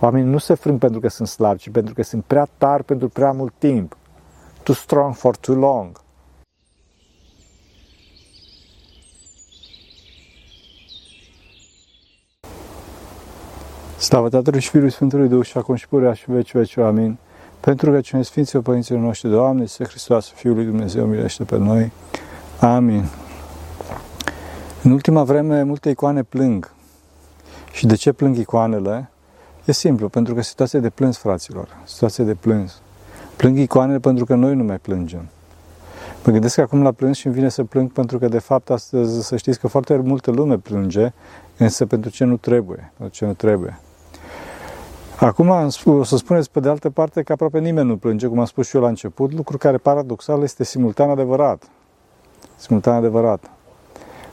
Oamenii nu se frâng pentru că sunt slabi, ci pentru că sunt prea tari pentru prea mult timp. Too strong for too long. Slavă Tatălui și Fiului Sfântului Duh și acum și purea și veci veci. Amin. Pentru că cine Sfinților Părinților noștri, Doamne, să Hristos, Fiul lui Dumnezeu, milește pe noi. Amin. În ultima vreme, multe icoane plâng. Și de ce plâng icoanele? E simplu, pentru că situația de plâns, fraților, situația de plâns. Plâng icoanele pentru că noi nu mai plângem. Mă gândesc că acum la plâns și îmi vine să plâng pentru că, de fapt, astăzi să știți că foarte multă lume plânge, însă pentru ce nu trebuie, pentru ce nu trebuie. Acum o să spuneți pe de altă parte că aproape nimeni nu plânge, cum am spus și eu la început, lucru care paradoxal este simultan adevărat. Simultan adevărat.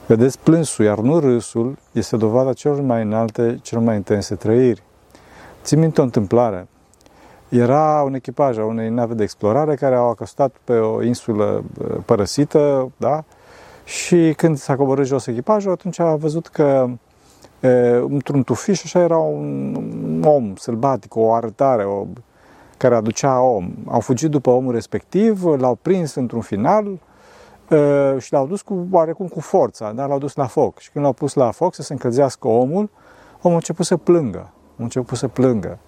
Vedeți, plânsul, iar nu râsul, este dovada celor mai înalte, celor mai intense trăiri. Țin minte o întâmplare. Era un echipaj a unei nave de explorare care au acostat pe o insulă părăsită, da? Și când s-a coborât jos echipajul, atunci a văzut că într-un tufiș așa era un om sălbatic, o arătare o, care aducea om. Au fugit după omul respectiv, l-au prins într-un final și l-au dus cu oarecum cu forța, dar l-au dus la foc. Și când l-au pus la foc să se încălzească omul, omul a început să plângă. A început să plângă.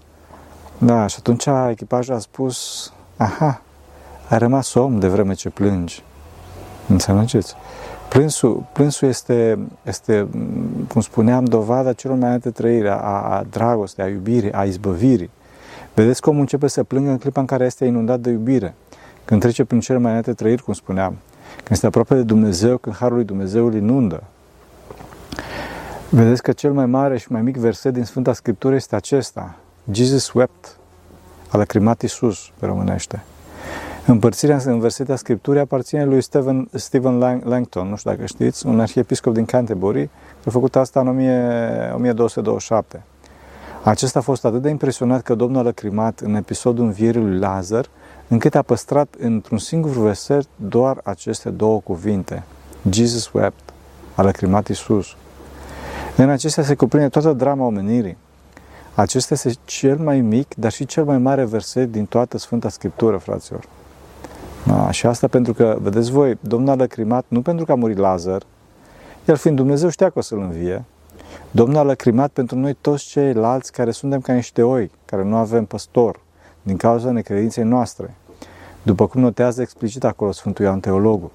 Da, și atunci echipajul a spus, aha, ai rămas om de vreme ce plângi. Înțelegeți? Plânsul, plânsul este, este, cum spuneam, dovada celor mai înalte trăiri, a, a dragostei, a iubirii, a izbăvirii. Vedeți cum începe să plângă în clipa în care este inundat de iubire. Când trece prin cele mai înalte trăiri, cum spuneam. Când este aproape de Dumnezeu, când Harul lui Dumnezeu îl inundă. Vedeți că cel mai mare și mai mic verset din Sfânta Scriptură este acesta. Jesus wept. A lacrimat Iisus, pe românește. Împărțirea în versiunea Scripturii aparține lui Stephen, Stephen Langton, nu știu dacă știți, un arhiepiscop din Canterbury, care a făcut asta în 1227. Acesta a fost atât de impresionat că Domnul a lăcrimat în episodul învierii lui Lazar, încât a păstrat într-un singur verset doar aceste două cuvinte. Jesus wept. A lăcrimat Iisus. În acestea se cuprinde toată drama omenirii. Acesta este cel mai mic, dar și cel mai mare verset din toată Sfânta Scriptură, fraților. Da, și asta pentru că, vedeți voi, Domnul a lăcrimat nu pentru că a murit Lazar, el fiind Dumnezeu știa că o să-l învie, Domnul a lăcrimat pentru noi toți ceilalți care suntem ca niște oi, care nu avem păstor, din cauza necredinței noastre, după cum notează explicit acolo Sfântul Ioan Teologul.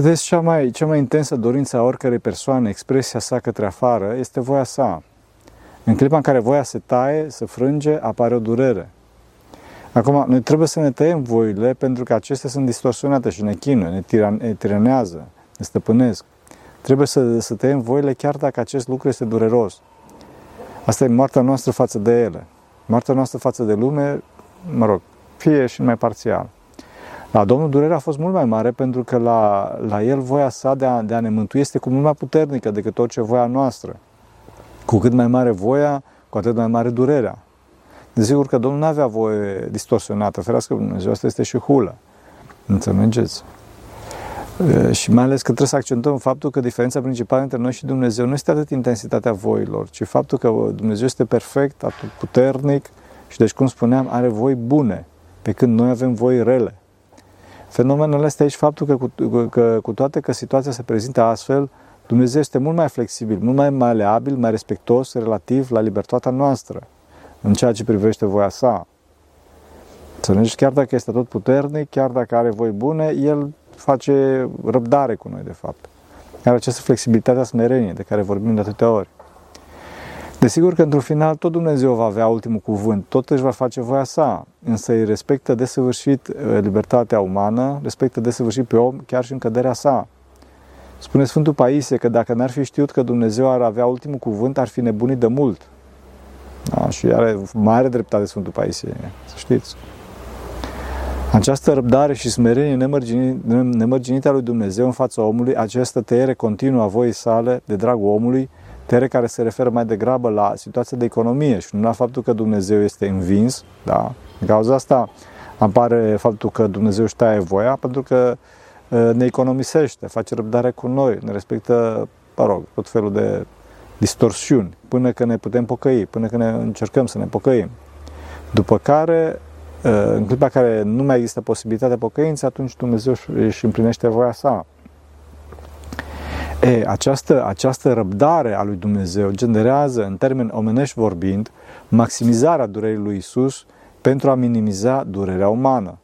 Vedeți, cea mai, cea mai intensă dorință a oricărei persoane, expresia sa către afară, este voia sa. În clipa în care voia se taie, se frânge, apare o durere. Acum, noi trebuie să ne tăiem voile pentru că acestea sunt distorsionate și ne chinuie, ne, tiran, ne tiranează, ne stăpânesc. Trebuie să, să tăiem voile chiar dacă acest lucru este dureros. Asta e moartea noastră față de ele. Moartea noastră față de lume, mă rog, fie și mai parțial. La Domnul durerea a fost mult mai mare pentru că la, la El voia sa de a, de a ne mântui este cu mult mai puternică decât orice voia noastră. Cu cât mai mare voia, cu atât mai mare durerea. Desigur că Domnul nu avea voie distorsionată, ferească Dumnezeu, asta este și hulă. Înțelegeți? Și mai ales că trebuie să accentuăm faptul că diferența principală între noi și Dumnezeu nu este atât intensitatea voilor, ci faptul că Dumnezeu este perfect, atât puternic și deci, cum spuneam, are voi bune, pe când noi avem voi rele. Fenomenul este aici faptul că cu, că cu toate că situația se prezintă astfel, Dumnezeu este mult mai flexibil, mult mai maleabil, mai respectos relativ la libertatea noastră în ceea ce privește voia sa. Înțelegi? Chiar dacă este tot puternic, chiar dacă are voi bune, el face răbdare cu noi, de fapt. Are această flexibilitate a smerenie de care vorbim de atâtea ori. Desigur că într-un final tot Dumnezeu va avea ultimul cuvânt, tot își va face voia sa, însă îi respectă desăvârșit uh, libertatea umană, respectă desăvârșit pe om chiar și în căderea sa. Spune Sfântul Paisie că dacă n-ar fi știut că Dumnezeu ar avea ultimul cuvânt, ar fi nebunit de mult. Da? Și are mare dreptate Sfântul Paisie, să știți. Această răbdare și smerenie nemărginită a lui Dumnezeu în fața omului, această tăiere continuă a voii sale de dragul omului, tăiere care se referă mai degrabă la situația de economie și nu la faptul că Dumnezeu este învins, da? În cauza asta apare faptul că Dumnezeu își taie voia, pentru că ne economisește, face răbdare cu noi, ne respectă, mă rog, tot felul de distorsiuni, până când ne putem pocăi, până când ne încercăm să ne pocăim. După care, ă, în clipa care nu mai există posibilitatea pocăinței, atunci Dumnezeu își împlinește voia sa. E, această, această răbdare a lui Dumnezeu generează, în termeni omenești vorbind, maximizarea durerii lui Isus pentru a minimiza durerea umană.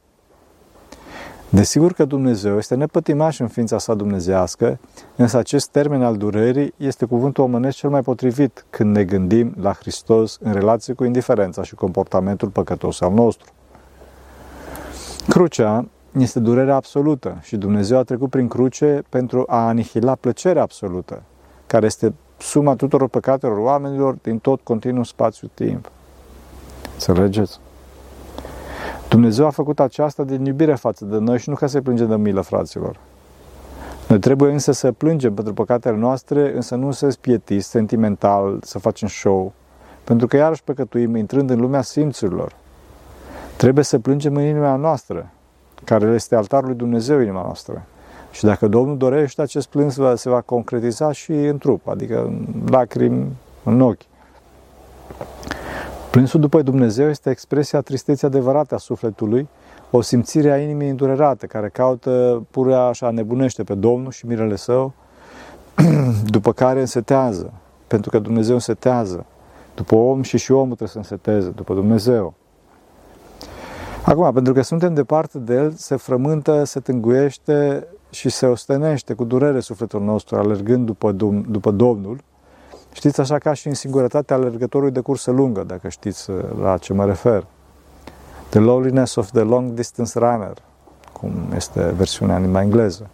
Desigur că Dumnezeu este nepătimaș în ființa sa dumnezească, însă acest termen al durerii este cuvântul omenesc cel mai potrivit când ne gândim la Hristos în relație cu indiferența și comportamentul păcătos al nostru. Crucea este durerea absolută și Dumnezeu a trecut prin cruce pentru a anihila plăcerea absolută, care este suma tuturor păcatelor oamenilor din tot continuul spațiu-timp. Înțelegeți? Dumnezeu a făcut aceasta din iubire față de noi și nu ca să-i plângem de milă, fraților. Noi trebuie însă să plângem pentru păcatele noastre, însă nu să spietist, sentimental, să facem show, pentru că iarăși păcătuim intrând în lumea simțurilor. Trebuie să plângem în inima noastră, care este altarul lui Dumnezeu inima noastră. Și dacă Domnul dorește, acest plâns se va concretiza și în trup, adică în lacrimi în ochi. Plânsul după Dumnezeu este expresia tristeții adevărate a sufletului, o simțire a inimii îndurerate, care caută purea așa nebunește pe Domnul și mirele său, după care însetează, pentru că Dumnezeu însetează. După om și și omul trebuie să înseteze, după Dumnezeu. Acum, pentru că suntem departe de El, se frământă, se tânguiește și se ostenește cu durere sufletul nostru, alergând după, după Domnul, Știți, așa ca și în singurătatea alergătorului de cursă lungă, dacă știți uh, la ce mă refer. The lowliness of the long distance runner, cum este versiunea în limba engleză.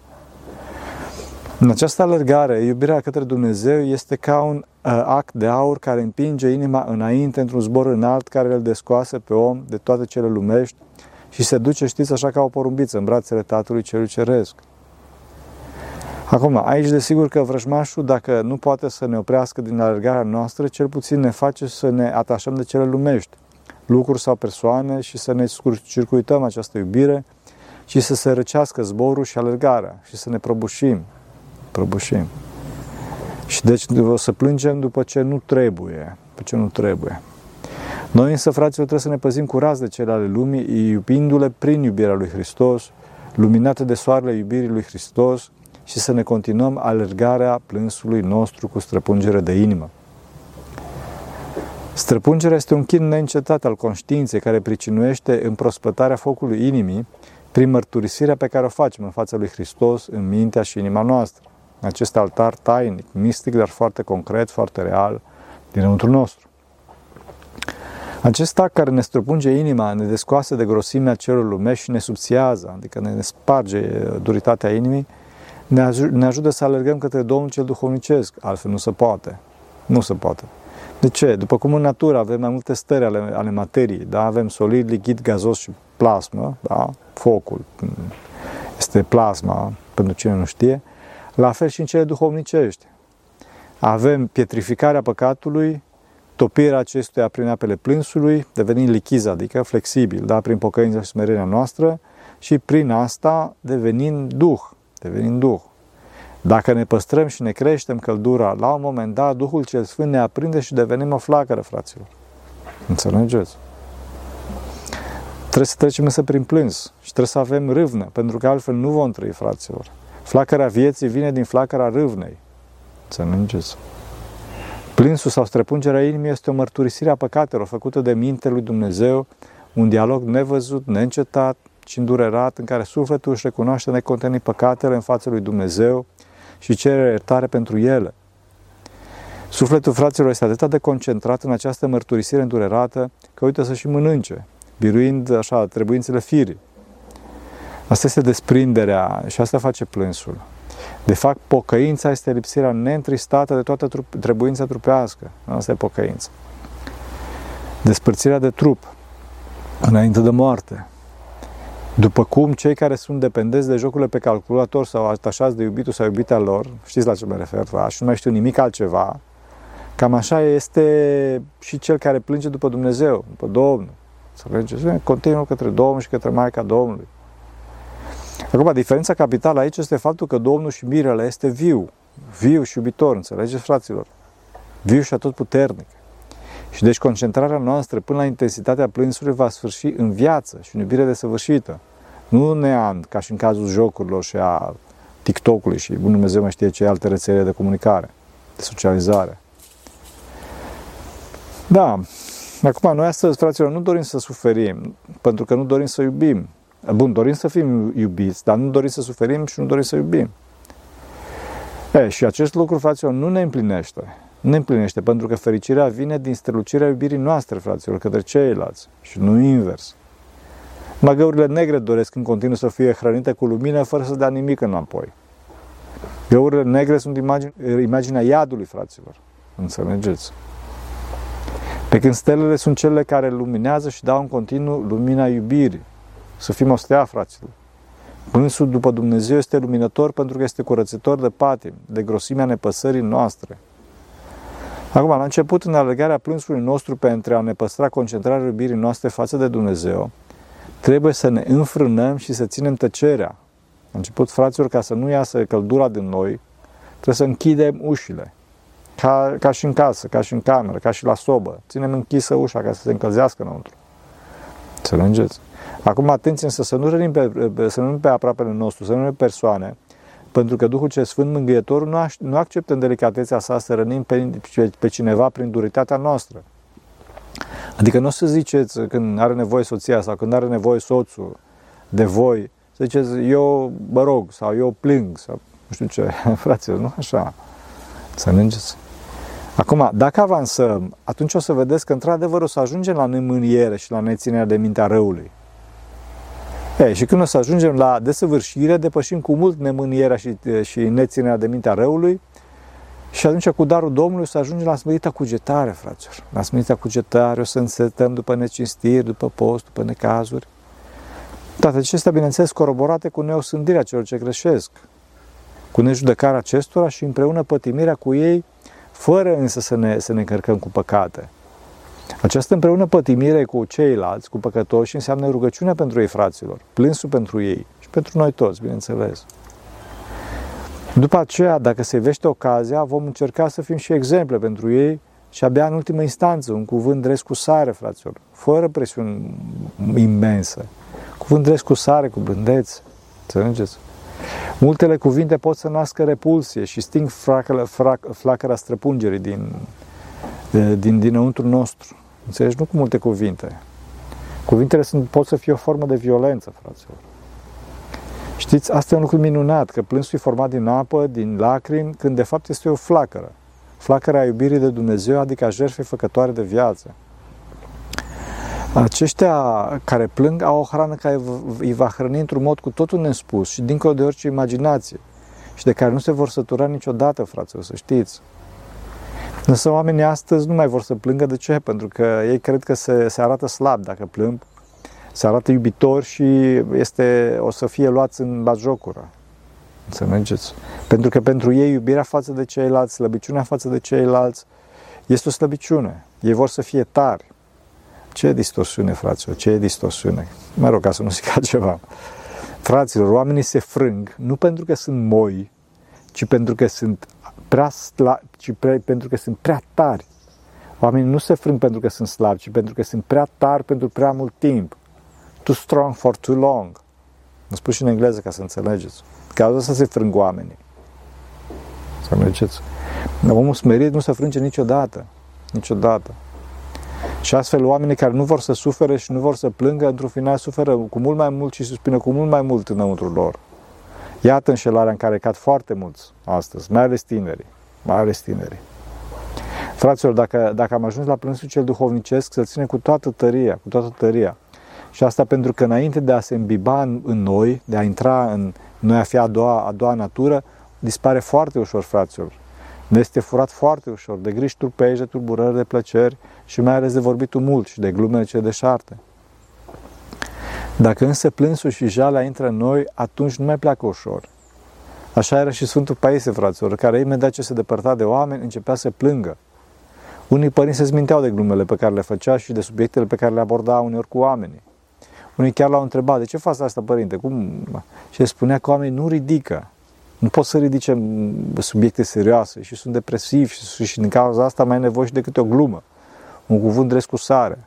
În această alergare, iubirea către Dumnezeu este ca un uh, act de aur care împinge inima înainte într-un zbor înalt care îl descoase pe om de toate cele lumești și se duce, știți, așa ca o porumbiță în brațele Tatălui Celui Ceresc. Acum, aici desigur că vrăjmașul, dacă nu poate să ne oprească din alergarea noastră, cel puțin ne face să ne atașăm de cele lumești, lucruri sau persoane și să ne circuităm această iubire și să se răcească zborul și alergarea și să ne prăbușim. Prăbușim. Și deci o să plângem după ce nu trebuie, după ce nu trebuie. Noi însă, fraților, trebuie să ne păzim curați de cele ale lumii, iubindu-le prin iubirea lui Hristos, luminate de soarele iubirii lui Hristos, și să ne continuăm alergarea plânsului nostru cu străpungere de inimă. Străpungerea este un chin neîncetat al conștiinței care pricinuiește împrospătarea focului inimii prin mărturisirea pe care o facem în fața lui Hristos în mintea și inima noastră. Acest altar tainic, mistic, dar foarte concret, foarte real, dinăuntru nostru. Acest act care ne străpunge inima, ne descoase de grosimea celor lumești și ne subțiază, adică ne sparge duritatea inimii, ne, aj- ne ajută să alergăm către Domnul cel duhovnicesc, altfel nu se poate. Nu se poate. De ce? După cum în natură avem mai multe stări ale, ale materiei, da? avem solid, lichid, gazos și plasmă, da? focul este plasma, pentru cine nu știe, la fel și în cele duhovnicești. Avem pietrificarea păcatului, topirea acestuia prin apele plânsului, devenind lichiz, adică flexibil, da? prin pocăința și smerenia noastră și prin asta devenind duh, devenind Duh. Dacă ne păstrăm și ne creștem căldura, la un moment dat, Duhul cel Sfânt ne aprinde și devenim o flacără, fraților. Înțelegeți? Trebuie să trecem însă prin plâns și trebuie să avem râvnă, pentru că altfel nu vom trăi, fraților. Flacăra vieții vine din flacăra râvnei. Înțelegeți? Plânsul sau străpungerea inimii este o mărturisire a păcatelor făcută de minte lui Dumnezeu, un dialog nevăzut, neîncetat, și îndurerat, în care sufletul își recunoaște necontenit păcatele în fața lui Dumnezeu și cere iertare pentru ele. Sufletul fraților este atât de concentrat în această mărturisire îndurerată că uită să și mănânce, biruind așa trebuințele firii. Asta este desprinderea și asta face plânsul. De fapt, pocăința este lipsirea neîntristată de toată trup, trebuința trupească. Asta e pocăința. Despărțirea de trup înainte de moarte. După cum cei care sunt dependenți de jocurile pe calculator sau atașați de iubitul sau iubita lor, știți la ce mă refer, da? și nu mai știu nimic altceva, cam așa este și cel care plânge după Dumnezeu, după Domnul. Să plânge, continuă către Domnul și către Maica Domnului. Acum, diferența capitală aici este faptul că Domnul și mirele este viu, viu și iubitor, înțelegeți, fraților? viu și atot puternic. Și deci concentrarea noastră până la intensitatea plânsului va sfârși în viață și în iubire desăvârșită. Nu neant, ca și în cazul jocurilor și a TikTok-ului și Bunul Dumnezeu mai știe ce alte rețele de comunicare, de socializare. Da, acum noi astăzi, fraților, nu dorim să suferim, pentru că nu dorim să iubim. Bun, dorim să fim iubiți, dar nu dorim să suferim și nu dorim să iubim. E, și acest lucru, fraților, nu ne împlinește. Nu ne împlinește, pentru că fericirea vine din strălucirea iubirii noastre, fraților, către ceilalți și nu invers. Magăurile negre doresc în continuu să fie hrănite cu lumină fără să dea nimic înapoi. Găurile negre sunt imagine, imaginea iadului, fraților. Înțelegeți? Pe când stelele sunt cele care luminează și dau în continuu lumina iubirii. Să fim ostea, fraților. Plânsul după Dumnezeu este luminător pentru că este curățitor de patim, de grosimea nepăsării noastre. Acum, la început, în alegarea plânsului nostru pentru a ne păstra concentrarea iubirii noastre față de Dumnezeu, trebuie să ne înfrânăm și să ținem tăcerea. La început, fraților, ca să nu iasă căldura din noi, trebuie să închidem ușile. Ca, ca și în casă, ca și în cameră, ca și la sobă. Ținem închisă ușa ca să se încălzească înăuntru. Înțelegeți? Acum, atenție însă să nu rănim pe, să nu pe aproapele nostru, să nu rănim persoane, pentru că Duhul cel Sfânt Mângâietorul nu, nu acceptă în delicatețea sa să rănim pe, pe cineva prin duritatea noastră. Adică nu o să ziceți când are nevoie soția sau când are nevoie soțul de voi, să ziceți eu mă rog sau eu plâng sau nu știu ce, fraților, nu așa. Să înțelegeți? Acum, dacă avansăm, atunci o să vedeți că într-adevăr o să ajungem la nemâniere și la neținerea de mintea răului. E, și când o să ajungem la desăvârșire, depășim cu mult nemânierea și, și neținerea de mintea răului și atunci cu darul Domnului o să ajungem la smerita cugetare, fraților. La smerita cugetare o să însetăm după necinstiri, după post, după necazuri. Toate acestea, bineînțeles, coroborate cu neosândirea celor ce greșesc, cu nejudecarea acestora și împreună pătimirea cu ei, fără însă să ne, să ne încărcăm cu păcate. Această împreună pătimire cu ceilalți, cu păcătoși, înseamnă rugăciunea pentru ei, fraților, plânsul pentru ei și pentru noi toți, bineînțeles. După aceea, dacă se vește ocazia, vom încerca să fim și exemple pentru ei și abia în ultimă instanță, un cuvânt drept cu sare, fraților, fără presiuni imense. Cuvânt drept cu sare, cu blândețe, înțelegeți? Multele cuvinte pot să nască repulsie și sting flacăra, flacăra străpungerii din, din dinăuntru nostru. Înțelegi? Nu cu multe cuvinte. Cuvintele sunt, pot să fie o formă de violență, fraților. Știți, asta e un lucru minunat, că plânsul e format din apă, din lacrimi, când de fapt este o flacără. Flacăra iubirii de Dumnezeu, adică a jertfei făcătoare de viață. Aceștia care plâng au o hrană care îi va hrăni într-un mod cu totul nespus și dincolo de orice imaginație și de care nu se vor sătura niciodată, fraților, să știți. Însă oamenii astăzi nu mai vor să plângă. De ce? Pentru că ei cred că se, se arată slab dacă plâng, se arată iubitor și este, o să fie luați în batjocură. Înțelegeți? Pentru că pentru ei iubirea față de ceilalți, slăbiciunea față de ceilalți, este o slăbiciune. Ei vor să fie tari. Ce distorsiune, fraților, ce distorsiune. Mă rog, ca să nu zic altceva. Fraților, oamenii se frâng nu pentru că sunt moi, ci pentru că sunt prea slabi, ci pre, pentru că sunt prea tari. Oamenii nu se frâng pentru că sunt slabi, ci pentru că sunt prea tari pentru prea mult timp. Too strong for too long. Mă spun și în engleză ca să înțelegeți. Ca să se frâng oamenii. Să înțelegeți. Omul smerit nu se frânge niciodată. Niciodată. Și astfel oamenii care nu vor să sufere și nu vor să plângă, într-un final suferă cu mult mai mult și suspină cu mult mai mult înăuntru lor. Iată înșelarea în care cad foarte mulți astăzi, mai ales tinerii, mai ales tinerii. Fraților, dacă, dacă am ajuns la plânsul cel duhovnicesc, să ține cu toată tăria, cu toată tăria. Și asta pentru că înainte de a se îmbiba în, în noi, de a intra în noi a fi a doua, a doua natură, dispare foarte ușor, fraților. Ne este furat foarte ușor de griji turpești, de tulburări, de plăceri și mai ales de vorbitul mult și de glumele ce deșarte. Dacă însă plânsul și jalea intră în noi, atunci nu mai pleacă ușor. Așa era și Sfântul Paisie, fraților, care imediat ce se depărta de oameni, începea să plângă. Unii părinți se zminteau de glumele pe care le făcea și de subiectele pe care le aborda uneori cu oamenii. Unii chiar l-au întrebat, de ce faci asta, părinte? Cum? Și el spunea că oamenii nu ridică. Nu pot să ridice subiecte serioase și sunt depresiv și, și din cauza asta mai nevoie și de câte o glumă. Un cuvânt drept cu sare.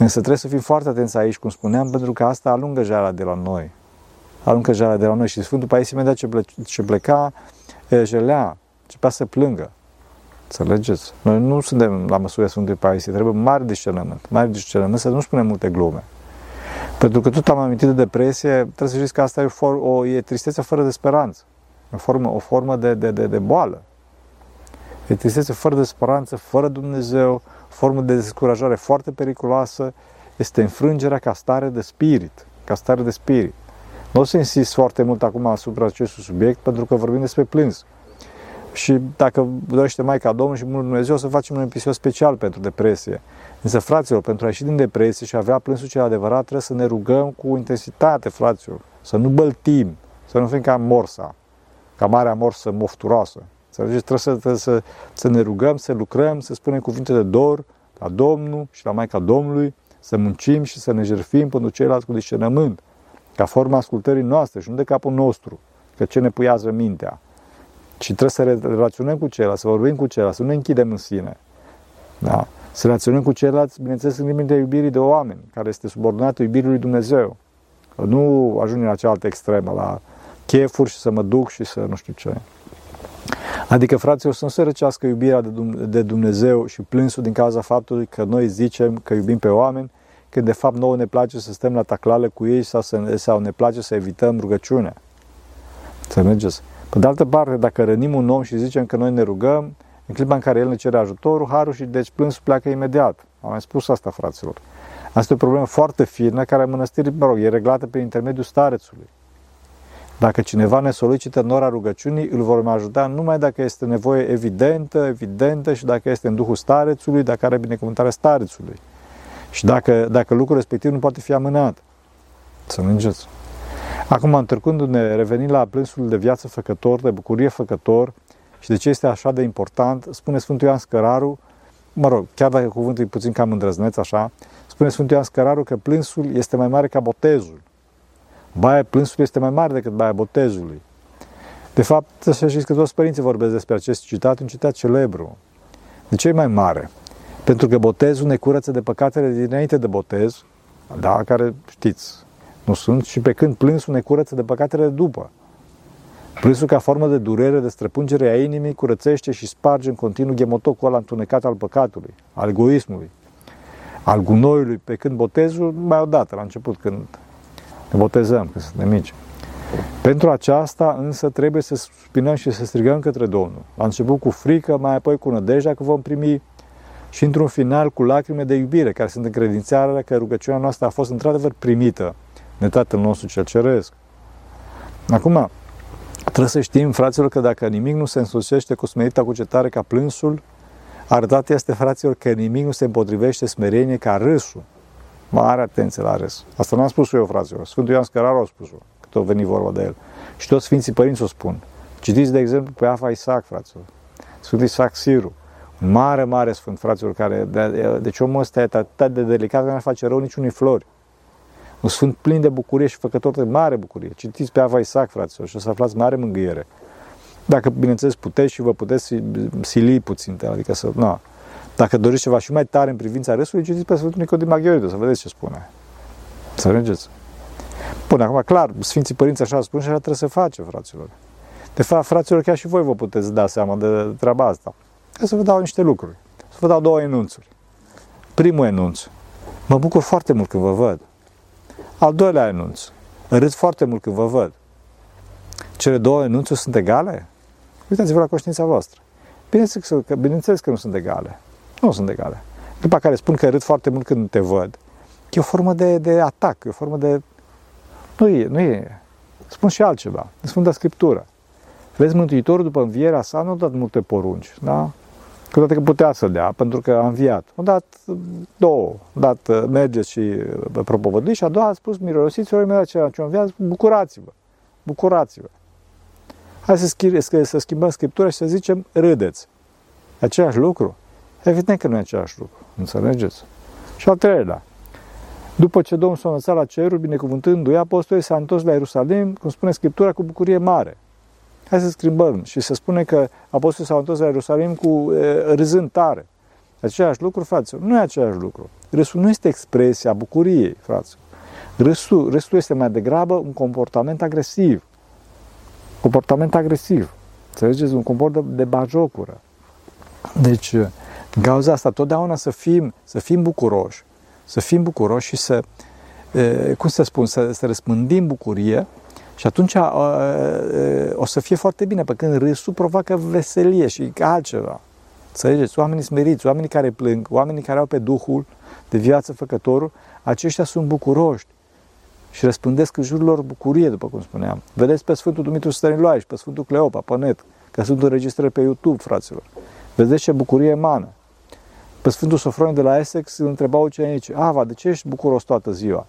Însă trebuie să fim foarte atenți aici, cum spuneam, pentru că asta alungă jala de la noi. Alungă jala de la noi și Sfântul Paisie imediat ce, ple- ce pleca, jelea, începea să plângă. Înțelegeți? Noi nu suntem la măsura Sfântului Paisie, trebuie mare discernământ, mare discernământ, să nu spunem multe glume. Pentru că tot am amintit de depresie, trebuie să știți că asta e, for, o, e tristețe fără de speranță. O formă, o formă de, de, de, de boală. E tristețe fără de speranță, fără Dumnezeu, formă de descurajare foarte periculoasă, este înfrângerea ca stare de spirit. Ca stare de spirit. Nu o să insist foarte mult acum asupra acestui subiect, pentru că vorbim despre plâns. Și dacă dorește Maica Domnului și Bunul Dumnezeu, o să facem un episod special pentru depresie. Însă, fraților, pentru a ieși din depresie și a avea plânsul cel adevărat, trebuie să ne rugăm cu intensitate, fraților. Să nu băltim, să nu fim ca morsa, ca marea morsă mofturoasă. Înțelegeți? Trebuie să, trebuie să, să ne rugăm, să lucrăm, să spunem cuvinte de dor la Domnul și la Maica Domnului, să muncim și să ne jertfim pentru ceilalți cu discernământ, ca forma ascultării noastre și nu de capul nostru, că ce ne puiază mintea. Și trebuie să relaționăm cu ceilalți, să vorbim cu ceilalți, să nu ne închidem în sine. Da? Să relaționăm cu ceilalți, bineînțeles, în limite iubirii de oameni, care este subordonată iubirii lui Dumnezeu. Nu ajungem la cealaltă extremă, la chefuri și să mă duc și să nu știu ce. Adică, fraților, să nu se răcească iubirea de Dumnezeu și plânsul din cauza faptului că noi zicem că iubim pe oameni, când de fapt nouă ne place să stăm la taclale cu ei sau, să, sau ne place să evităm rugăciunea. Să mergeți. Pe de altă parte, dacă rănim un om și zicem că noi ne rugăm, în clipa în care el ne cere ajutorul, harul și deci plânsul pleacă imediat. Am mai spus asta, fraților. Asta e o problemă foarte fină, care în mănăstiri, mă rog, e reglată prin intermediul starețului. Dacă cineva ne solicită nora rugăciunii, îl vom ajuta numai dacă este nevoie evidentă, evidentă și dacă este în duhul starețului, dacă are binecuvântarea starețului. Și dacă, dacă lucrul respectiv nu poate fi amânat. Să mergeți. Acum, întorcându-ne, revenind la plânsul de viață făcător, de bucurie făcător, și de ce este așa de important, spune Sfântul Ioan Scăraru, mă rog, chiar dacă cuvântul e puțin cam îndrăzneț, așa, spune Sfântul Ioan Scăraru că plânsul este mai mare ca botezul. Baia plânsului este mai mare decât baia botezului. De fapt, să știți că toți părinții vorbesc despre acest citat, un citat celebru. De ce e mai mare? Pentru că botezul ne curăță de păcatele dinainte de botez, da, care știți, nu sunt, și pe când plânsul ne curăță de păcatele după. Plânsul ca formă de durere, de străpungere a inimii, curățește și sparge în continuu ghemotocul ăla întunecat al păcatului, al egoismului, al gunoiului, pe când botezul mai odată, la început, când ne botezăm, când suntem mici. Pentru aceasta însă trebuie să spinăm și să strigăm către Domnul. La început cu frică, mai apoi cu nădejdea că vom primi și într-un final cu lacrime de iubire, care sunt încredințarea că rugăciunea noastră a fost într-adevăr primită de Tatăl nostru cel Ceresc. Acum, trebuie să știm, fraților, că dacă nimic nu se însușește cu smerita cugetare ca plânsul, arătat este, fraților, că nimic nu se împotrivește smerenie ca râsul. Mare atenție la râs. Asta nu am spus eu, fraților. Sfântul Ioan Scăraru a spus-o, cât o veni vorba de el. Și toți Sfinții Părinți o spun. Citiți, de exemplu, pe Afa Isaac, fraților. Sfântul Isaac Siru. Un mare, mare sfânt, fraților, care, de, deci omul ăsta e atât de delicat că nu face rău niciunui flori. Un sfânt plin de bucurie și făcător de mare bucurie. Citiți pe Ava Isaac, fraților, și o să aflați mare mângâiere. Dacă, bineînțeles, puteți și vă puteți sili puțin, adică să, nu. Dacă doriți ceva și mai tare în privința restului, citiți pe Sfântul Nicodim Maghioridu, să vedeți ce spune. Să mergeți. Bun, acum, clar, Sfinții Părinți așa spun și așa trebuie să face, fraților. De fapt, fraților, chiar și voi vă puteți da seama de treaba asta. Ca să vă dau niște lucruri. Să vă dau două enunțuri. Primul enunț. Mă bucur foarte mult când vă văd. Al doilea enunț. Râd foarte mult când vă văd. Cele două enunțuri sunt egale? Uitați-vă la conștiința voastră. Bineînțeles că, bineînțeles că nu sunt egale. Nu sunt egale. După care spun că râd foarte mult când te văd. E o formă de, de atac, e o formă de... Nu e, nu e. Spun și altceva. Sfânta Scriptură. Vezi, Mântuitorul după învierea sa nu a dat multe porunci, da? Cu toate că putea să dea, pentru că a înviat. A dat două. A dat uh, mergeți și uh, propovăduiți și a doua a spus mirosiți-vă imediat ce a înviat, bucurați-vă. Bucurați-vă. Hai să, schimb, să schimbăm Scriptura și să zicem râdeți. Același lucru? Evident că nu e același lucru. Înțelegeți? Și al treilea. După ce Domnul s-a înălțat la ceruri, binecuvântându-i, apostolii s-a întors la Ierusalim, cum spune Scriptura, cu bucurie mare. Hai să schimbăm. Și se spune că apostolii s-au întors la Ierusalim cu e, râzând tare. Același lucru, fraților? Nu e același lucru. Râsul nu este expresia bucuriei, fraților. Râsul, râsul este mai degrabă un comportament agresiv. Comportament agresiv. Înțelegeți? Un comport de, de bajocură. Deci, în cauza asta, totdeauna să fim, să fim bucuroși, să fim bucuroși și să, cum să spun, să, să răspândim bucurie și atunci o să fie foarte bine, pe când râsul provoacă veselie și altceva. Înțelegeți? Oamenii smeriți, oamenii care plâng, oamenii care au pe Duhul de viață făcătorul, aceștia sunt bucuroși și răspândesc în jurul lor bucurie, după cum spuneam. Vedeți pe Sfântul Dumitru Stăniloae și pe Sfântul Cleopa, pe net, că sunt înregistrări pe YouTube, fraților. Vedeți ce bucurie emană. Pe Sfântul Sofron de la Essex îl întreba ucenicii, Ava, de ce ești bucuros toată ziua?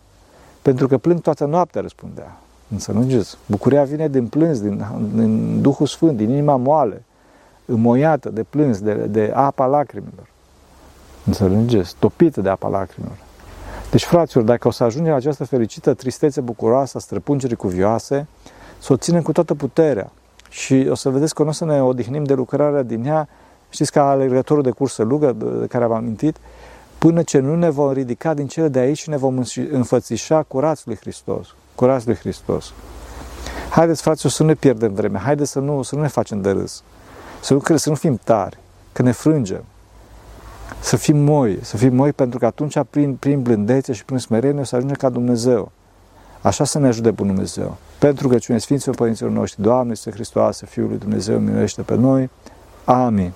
Pentru că plâng toată noaptea, răspundea. Înțelegeți? Bucuria vine din plâns, din, din Duhul Sfânt, din inima moale, înmoiată de plâns, de, de apa lacrimilor. Înțelegeți? Topită de apa lacrimilor. Deci, fraților, dacă o să ajungem la această fericită tristețe bucuroasă, străpungeri cuvioase, să o ținem cu toată puterea. Și o să vedeți că nu o să ne odihnim de lucrarea din ea, știți ca alergătorul de cursă lungă de care am amintit, până ce nu ne vom ridica din cele de aici și ne vom înfățișa curați lui Hristos. Curați lui Hristos. Haideți, fraților, să nu ne pierdem vreme. Haideți să nu, să nu ne facem de râs. Să nu, să nu fim tari, că ne frângem. Să fim moi, să fim moi pentru că atunci prin, prin blândețe și prin smerenie o să ajungem ca Dumnezeu. Așa să ne ajute Bunul Dumnezeu. Pentru că cine Sfinților Părinților noștri, Doamne, este Hristoase, Fiul lui Dumnezeu, miluiește pe noi. Amin.